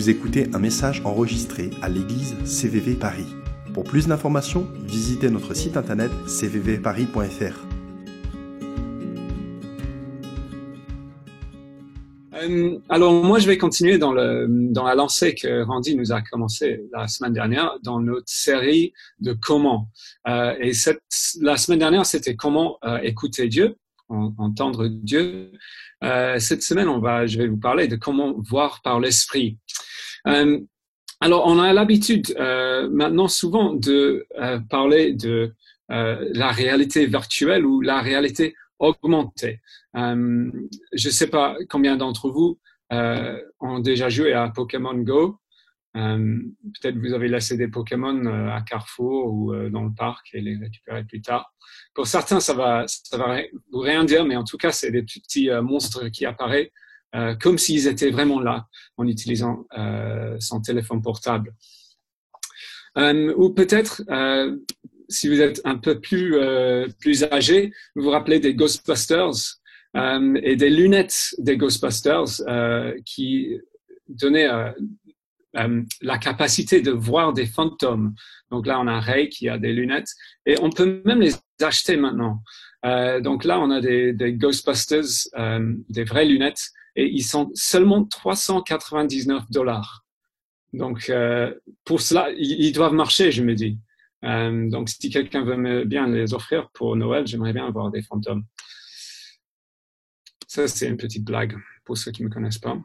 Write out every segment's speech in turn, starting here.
vous écoutez un message enregistré à l'église CVV Paris. Pour plus d'informations, visitez notre site internet cvvparis.fr. Euh, alors moi, je vais continuer dans, la lancée que Randy nous a commencé la semaine dernière dans notre série de comment. Euh, et cette, la semaine dernière, c'était comment euh, écouter Dieu, entendre Dieu. Euh, cette semaine, on va, je vais vous parler de comment voir par l'esprit. Euh, alors, on a l'habitude euh, maintenant souvent de parler de la réalité virtuelle ou la réalité augmentée. je ne sais pas combien d'entre vous ont déjà joué à Pokémon Go. Euh, peut-être vous avez laissé des Pokémon euh, à Carrefour ou euh, dans le parc et les récupérer plus tard. Pour certains, ça va, ça va rien dire, mais en tout cas, c'est des petits monstres qui apparaissent comme s'ils étaient vraiment là en utilisant son téléphone portable. ou peut-être, si vous êtes un peu plus plus âgé, vous vous rappelez des Ghostbusters et des lunettes des Ghostbusters qui donnaient euh, la capacité de voir des fantômes. Donc là, on a Ray qui a des lunettes et on peut même les acheter maintenant. Euh, donc là, on a des, des Ghostbusters, euh, des vraies lunettes et ils sont seulement 399 dollars. Donc euh, pour cela, ils, doivent marcher, je me dis. Euh, donc si quelqu'un veut bien les offrir pour Noël, j'aimerais bien avoir des fantômes. Ça, c'est une petite blague pour ceux qui ne me connaissent pas.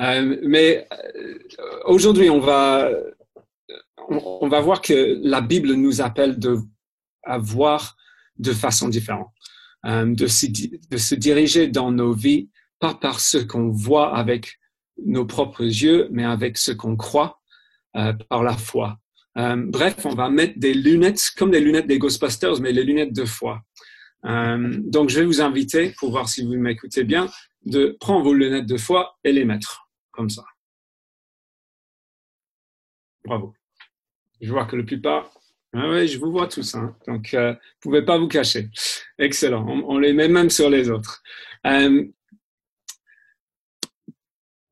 Euh, mais aujourd'hui, on va, on, va voir que la Bible nous appelle de, à voir de façon différente, de, se, de se diriger dans nos vies, pas par ce qu'on voit avec nos propres yeux, mais avec ce qu'on croit par la foi. bref, on va mettre des lunettes, comme les lunettes des Ghostbusters, mais les lunettes de foi. donc, je vais vous inviter, pour voir si vous m'écoutez bien, de prendre vos lunettes de foi et les mettre comme ça. Bravo. Je vois que le plupart, ah oui, je vous vois tous, hein. donc euh, vous ne pouvez pas vous cacher. Excellent. On, les met même sur les autres. Euh,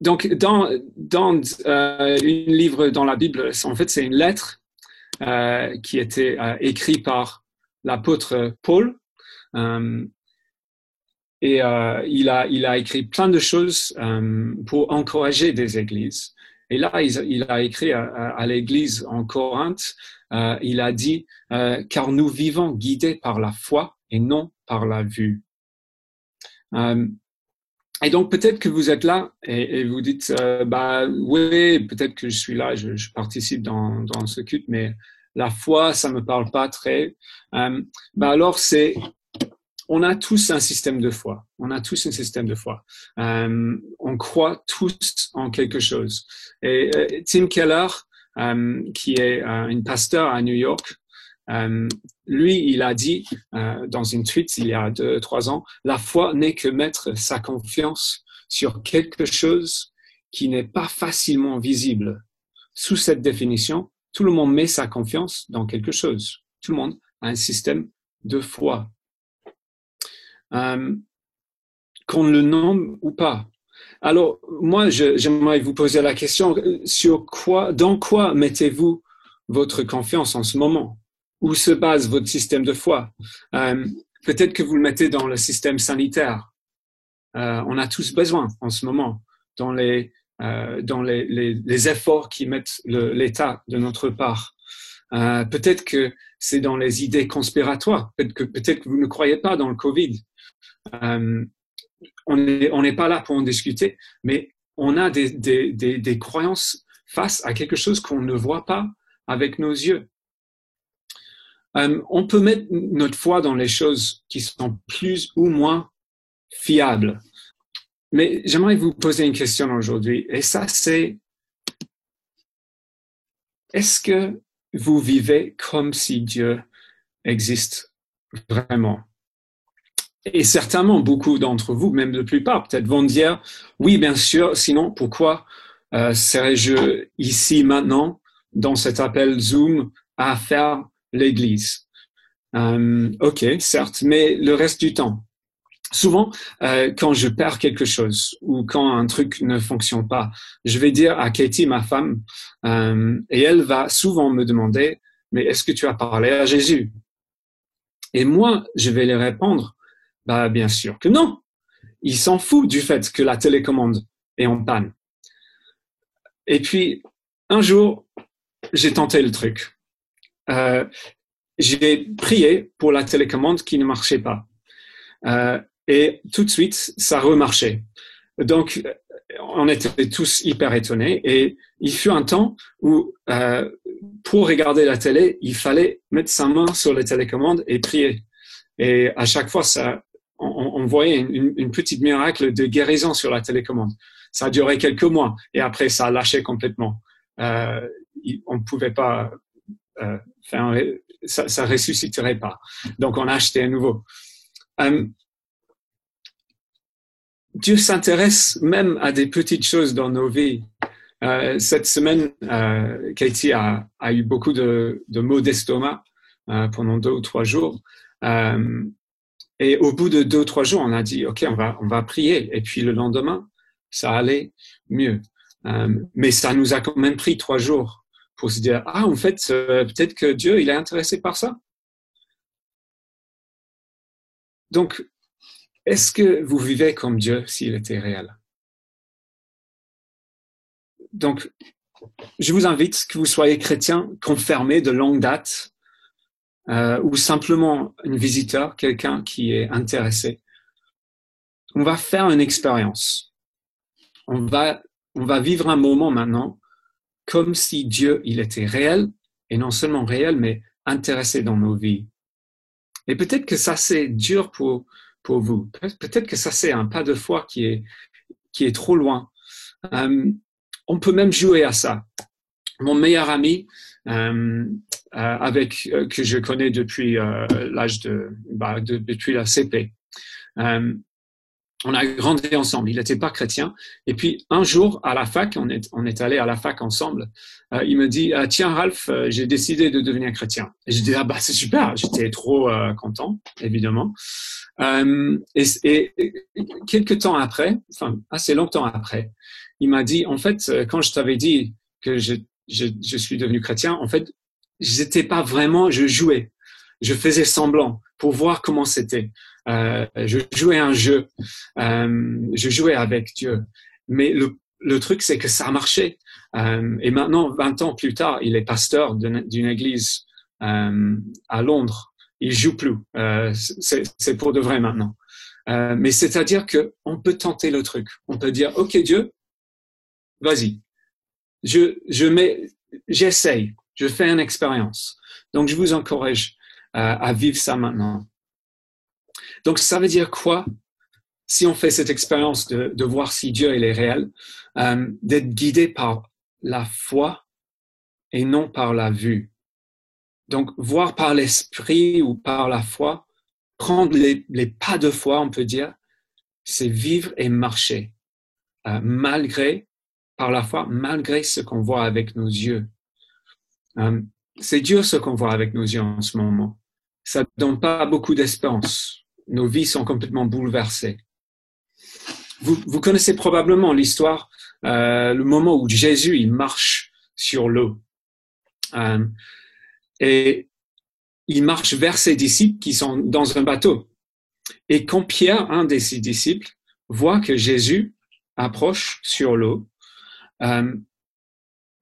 donc, dans, dans euh, un livre dans la Bible, en fait, c'est une lettre qui était écrite par l'apôtre Paul et il, a, il a écrit plein de choses pour encourager des églises. Et là, il, a écrit à, l'église en Corinthe, euh, il a dit, euh, car nous vivons guidés par la foi et non par la vue. Euh, et donc peut-être que vous êtes là et, vous dites, bah oui, peut-être que je suis là, je, je participe dans, dans ce culte, mais la foi, ça me parle pas très. bah alors c'est on a tous un système de foi. On a tous un système de foi. Euh, on croit tous en quelque chose. Et euh, Tim Keller, euh, qui est une pasteur à New York, lui, il a dit dans une tweet il y a deux, trois ans, la foi n'est que mettre sa confiance sur quelque chose qui n'est pas facilement visible. Sous cette définition, tout le monde met sa confiance dans quelque chose. Tout le monde a un système de foi euh, qu'on le nomme ou pas. Alors, moi, j'aimerais vous poser la question, sur quoi, dans quoi mettez-vous votre confiance en ce moment? Où se base votre système de foi? Euh, Peut-être que vous le mettez dans le système sanitaire. Euh, on a tous besoin en ce moment dans les, euh, dans les, les, les, efforts qui mettent l'État de notre part. Euh, peut-être que c'est dans les idées conspiratoires. Peut-être que, peut-être que vous ne croyez pas dans le Covid. Euh, on n'est on pas là pour en discuter, mais on a des croyances face à quelque chose qu'on ne voit pas avec nos yeux. Euh, on peut mettre notre foi dans les choses qui sont plus ou moins fiables. Mais j'aimerais vous poser une question aujourd'hui, et ça c'est, est-ce que vous vivez comme si Dieu existe vraiment? Et certainement, beaucoup d'entre vous, même la plupart, peut-être vont dire, oui, bien sûr, sinon, pourquoi euh, serais-je ici maintenant, dans cet appel Zoom, à faire l'Église? Euh, Ok, certes, mais le reste du temps. souvent, euh, quand je perds quelque chose ou quand un truc ne fonctionne pas, je vais dire à Katie, ma femme, euh, et elle va souvent me demander, mais est-ce que tu as parlé à Jésus? Et moi, je vais lui répondre, bah bien sûr que non. Il s'en fout du fait que la télécommande est en panne. Et puis, un jour, j'ai tenté le truc. Euh, j'ai prié pour la télécommande qui ne marchait pas. Euh, et tout de suite, ça remarchait. Donc, on était tous hyper étonnés. Et il fut un temps où, euh, pour regarder la télé, il fallait mettre sa main sur la télécommande et prier. Et à chaque fois, ça, on, voyait une, petite miracle de guérison sur la télécommande. Ça a duré quelques mois et après, ça a lâché complètement. Euh, on ne pouvait pas euh, faire, ça, ressusciterait pas. Donc, on a acheté un nouveau. Euh, Dieu s'intéresse même à des petites choses dans nos vies. Euh, cette semaine, euh, Katie a, a, eu beaucoup de, de maux d'estomac euh, pendant deux ou trois jours. Et au bout de deux ou trois jours, on a dit, OK, on va, on va prier. Et puis le lendemain, ça allait mieux. Euh, mais ça nous a quand même pris trois jours pour se dire, ah, en fait, euh, peut-être que Dieu, il est intéressé par ça. Donc, est-ce que vous vivez comme Dieu s'il était réel? Donc, je vous invite que vous soyez chrétien confirmé de longue date euh, ou simplement un visiteur, quelqu'un qui est intéressé. On va faire une expérience. On va, on va vivre un moment maintenant comme si Dieu, il était réel, et non seulement réel, mais intéressé dans nos vies. Et peut-être que ça, c'est dur pour, pour vous. Peut-être que ça, c'est un pas de foi qui est, qui est trop loin. Euh, on peut même jouer à ça. Mon meilleur ami, euh, avec euh, que je connais depuis euh, l'âge de, bah, de, depuis la CP, euh, on a grandi ensemble. Il n'était pas chrétien. Et puis un jour à la fac, on est, on est allé à la fac ensemble. Euh, il me dit tiens Ralph, euh, j'ai décidé de devenir chrétien. Et je dis ah bah c'est super. J'étais trop euh, content évidemment. Euh, et, et, quelques temps après, enfin assez longtemps après, il m'a dit en fait quand je t'avais dit que je, je, je suis devenu chrétien, en fait j'étais pas vraiment, je jouais, je faisais semblant pour voir comment c'était. Euh, je jouais un jeu, euh, je jouais avec Dieu. Mais le, le truc, c'est que ça a marché. Euh, et maintenant, 20 ans plus tard, il est pasteur d'une église euh, à Londres. Il joue plus. Euh, c'est pour de vrai maintenant. Euh, mais c'est-à-dire que on peut tenter le truc. On peut dire, OK Dieu, vas-y. Je, je mets, j'essaye. Je fais une expérience. Donc, je vous encourage à vivre ça maintenant. Donc, ça veut dire quoi si on fait cette expérience de, de voir si Dieu il est réel, euh, d'être guidé par la foi et non par la vue? Donc, voir par l'esprit ou par la foi, prendre les, les, pas de foi, on peut dire, c'est vivre et marcher, euh, malgré, par la foi, malgré ce qu'on voit avec nos yeux. Euh, c'est Dieu ce qu'on voit avec nos yeux en ce moment. Ça donne pas beaucoup d'espérance nos vies sont complètement bouleversées. Vous, vous connaissez probablement l'histoire, euh, le moment où Jésus il marche sur l'eau. Euh, et il marche vers ses disciples qui sont dans un bateau. Et quand Pierre, un de ses disciples, voit que Jésus approche sur l'eau, euh,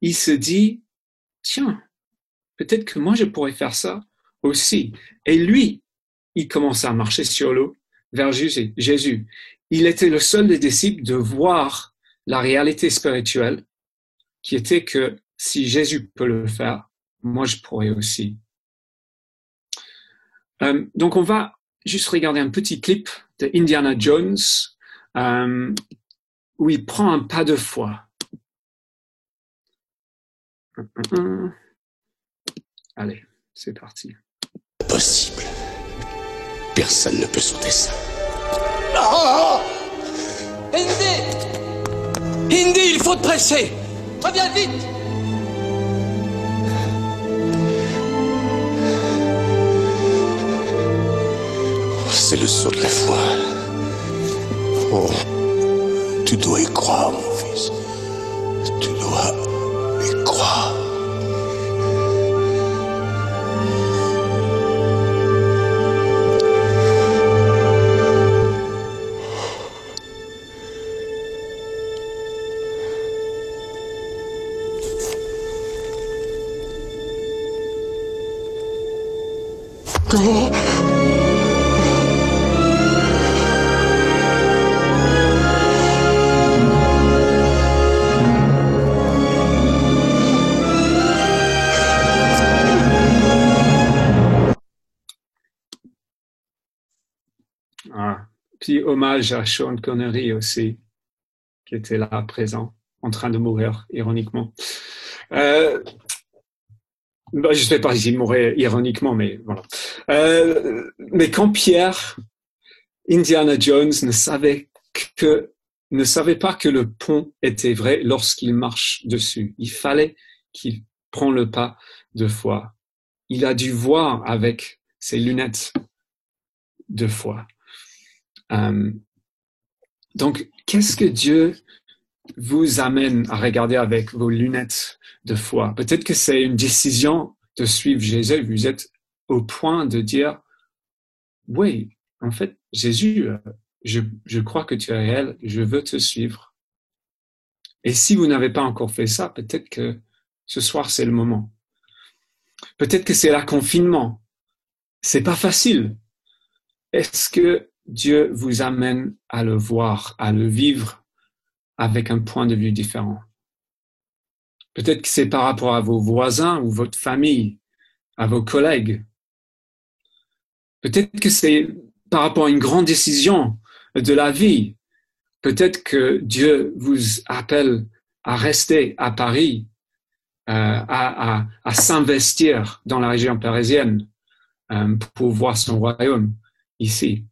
il se dit, tiens, peut-être que moi je pourrais faire ça aussi. Et lui, il commence à marcher sur l'eau vers Jésus. Il était le seul des disciples de voir la réalité spirituelle qui était que si Jésus peut le faire, moi je pourrais aussi. Euh, donc on va juste regarder un petit clip de Indiana Jones euh, où il prend un pas de foi. Allez, c'est parti. Possible. Personne ne peut sauter ça. Oh Indy Indy, il faut te presser Reviens vite C'est le saut de la foi. Oh, tu dois y croire, Ah. Puis hommage à Sean Connery aussi, qui était là présent, en train de mourir, ironiquement. Euh, bah, je ne sais pas s'il mourait ironiquement, mais voilà. Euh, mais quand Pierre, Indiana Jones, ne savait que ne savait pas que le pont était vrai lorsqu'il marche dessus. Il fallait qu'il prenne le pas de foi. Il a dû voir avec ses lunettes de foi. Euh, donc, qu'est-ce que Dieu vous amène à regarder avec vos lunettes de foi? Peut-être que c'est une décision de suivre Jésus. Vous êtes au point de dire, oui, en fait, Jésus, euh, je, je crois que tu es réel, je veux te suivre. Et si vous n'avez pas encore fait ça, peut-être que ce soir, c'est le moment. Peut-être que c'est la confinement. C'est pas facile. Est-ce que Dieu vous amène à le voir, à le vivre avec un point de vue différent? Peut-être que c'est par rapport à vos voisins ou votre famille, à vos collègues. Peut-être que c'est par rapport à une grande décision de la vie. Peut-être que Dieu vous appelle à rester à Paris, euh, à, à, à s'investir dans la région parisienne euh, pour voir son royaume ici.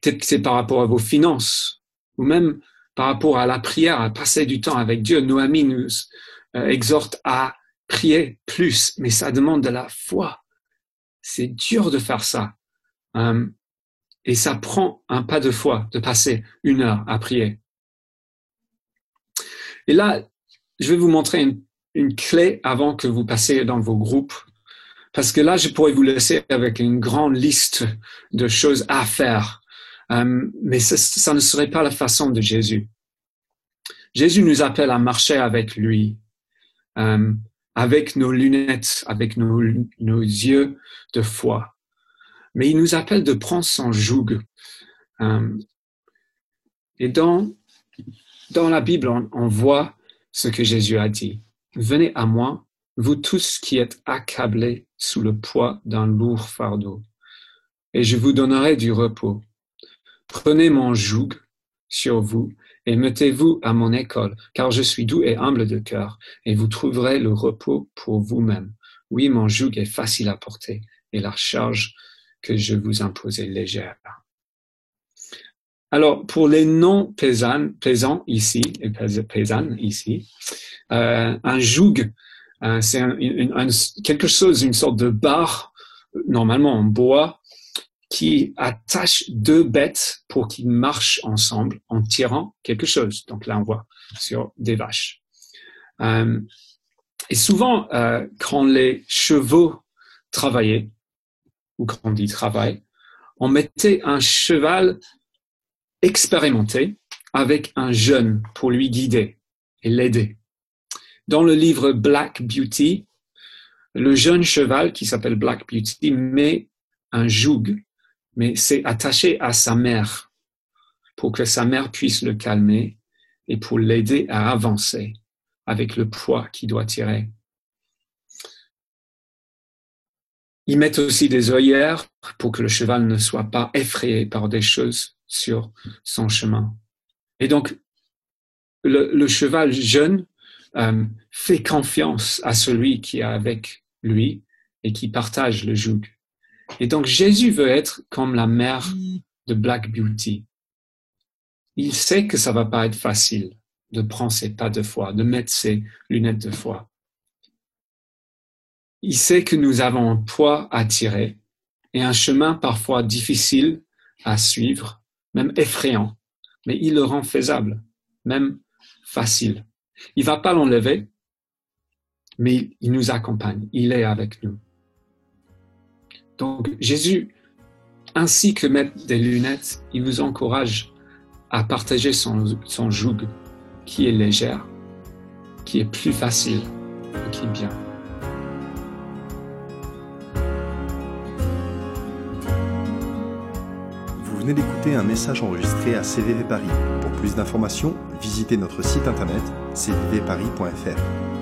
Peut-être que c'est par rapport à vos finances ou même par rapport à la prière, à passer du temps avec Dieu. Noémie nous euh, exhorte à prier plus, mais ça demande de la foi. C'est dur de faire ça. Euh, et ça prend un pas de foi de passer une heure à prier. Et là, je vais vous montrer une, clé avant que vous passiez dans vos groupes. Parce que là, je pourrais vous laisser avec une grande liste de choses à faire. Euh, mais ça, ça, ne serait pas la façon de Jésus. Jésus nous appelle à marcher avec lui, euh, avec nos lunettes, avec nos, nos yeux de foi mais il nous appelle de prendre son joug. Euh, et dans, dans la Bible, on, voit ce que Jésus a dit. Venez à moi, vous tous qui êtes accablés sous le poids d'un lourd fardeau, et je vous donnerai du repos. Prenez mon joug sur vous et mettez-vous à mon école, car je suis doux et humble de cœur, et vous trouverez le repos pour vous-même. Oui, mon joug est facile à porter, et la charge que je vous impose est légère. Alors, pour les non paysans, ici, et paysannes ici, euh, un joug, euh, c'est quelque chose, une sorte de barre, normalement en bois, qui attache deux bêtes pour qu'ils marchent ensemble en tirant quelque chose. Donc là, on voit sur des vaches. Euh, et souvent, euh, quand les chevaux travaillaient, ou quand on dit travail, on mettait un cheval expérimenté avec un jeune pour lui guider et l'aider. Dans le livre Black Beauty, le jeune cheval qui s'appelle Black Beauty met un joug, mais c'est attaché à sa mère pour que sa mère puisse le calmer et pour l'aider à avancer avec le poids qu'il doit tirer. Ils mettent aussi des œillères pour que le cheval ne soit pas effrayé par des choses sur son chemin. Et donc, le, cheval jeune euh, fait confiance à celui qui est avec lui et qui partage le joug. Et donc, Jésus veut être comme la mère de Black Beauty. Il sait que ça va pas être facile de prendre ses pas de foi, de mettre ses lunettes de foi il sait que nous avons un poids à tirer et un chemin parfois difficile à suivre, même effrayant, mais il le rend faisable, même facile. Il va pas l'enlever, mais il nous accompagne, il est avec nous. Donc Jésus, ainsi que mettre des lunettes, il vous encourage à partager son, son joug qui est légère, qui est plus facile et qui est bien. Vous venez d'écouter un message enregistré à CVV Paris. Pour plus d'informations, visitez notre site internet cvvparis.fr.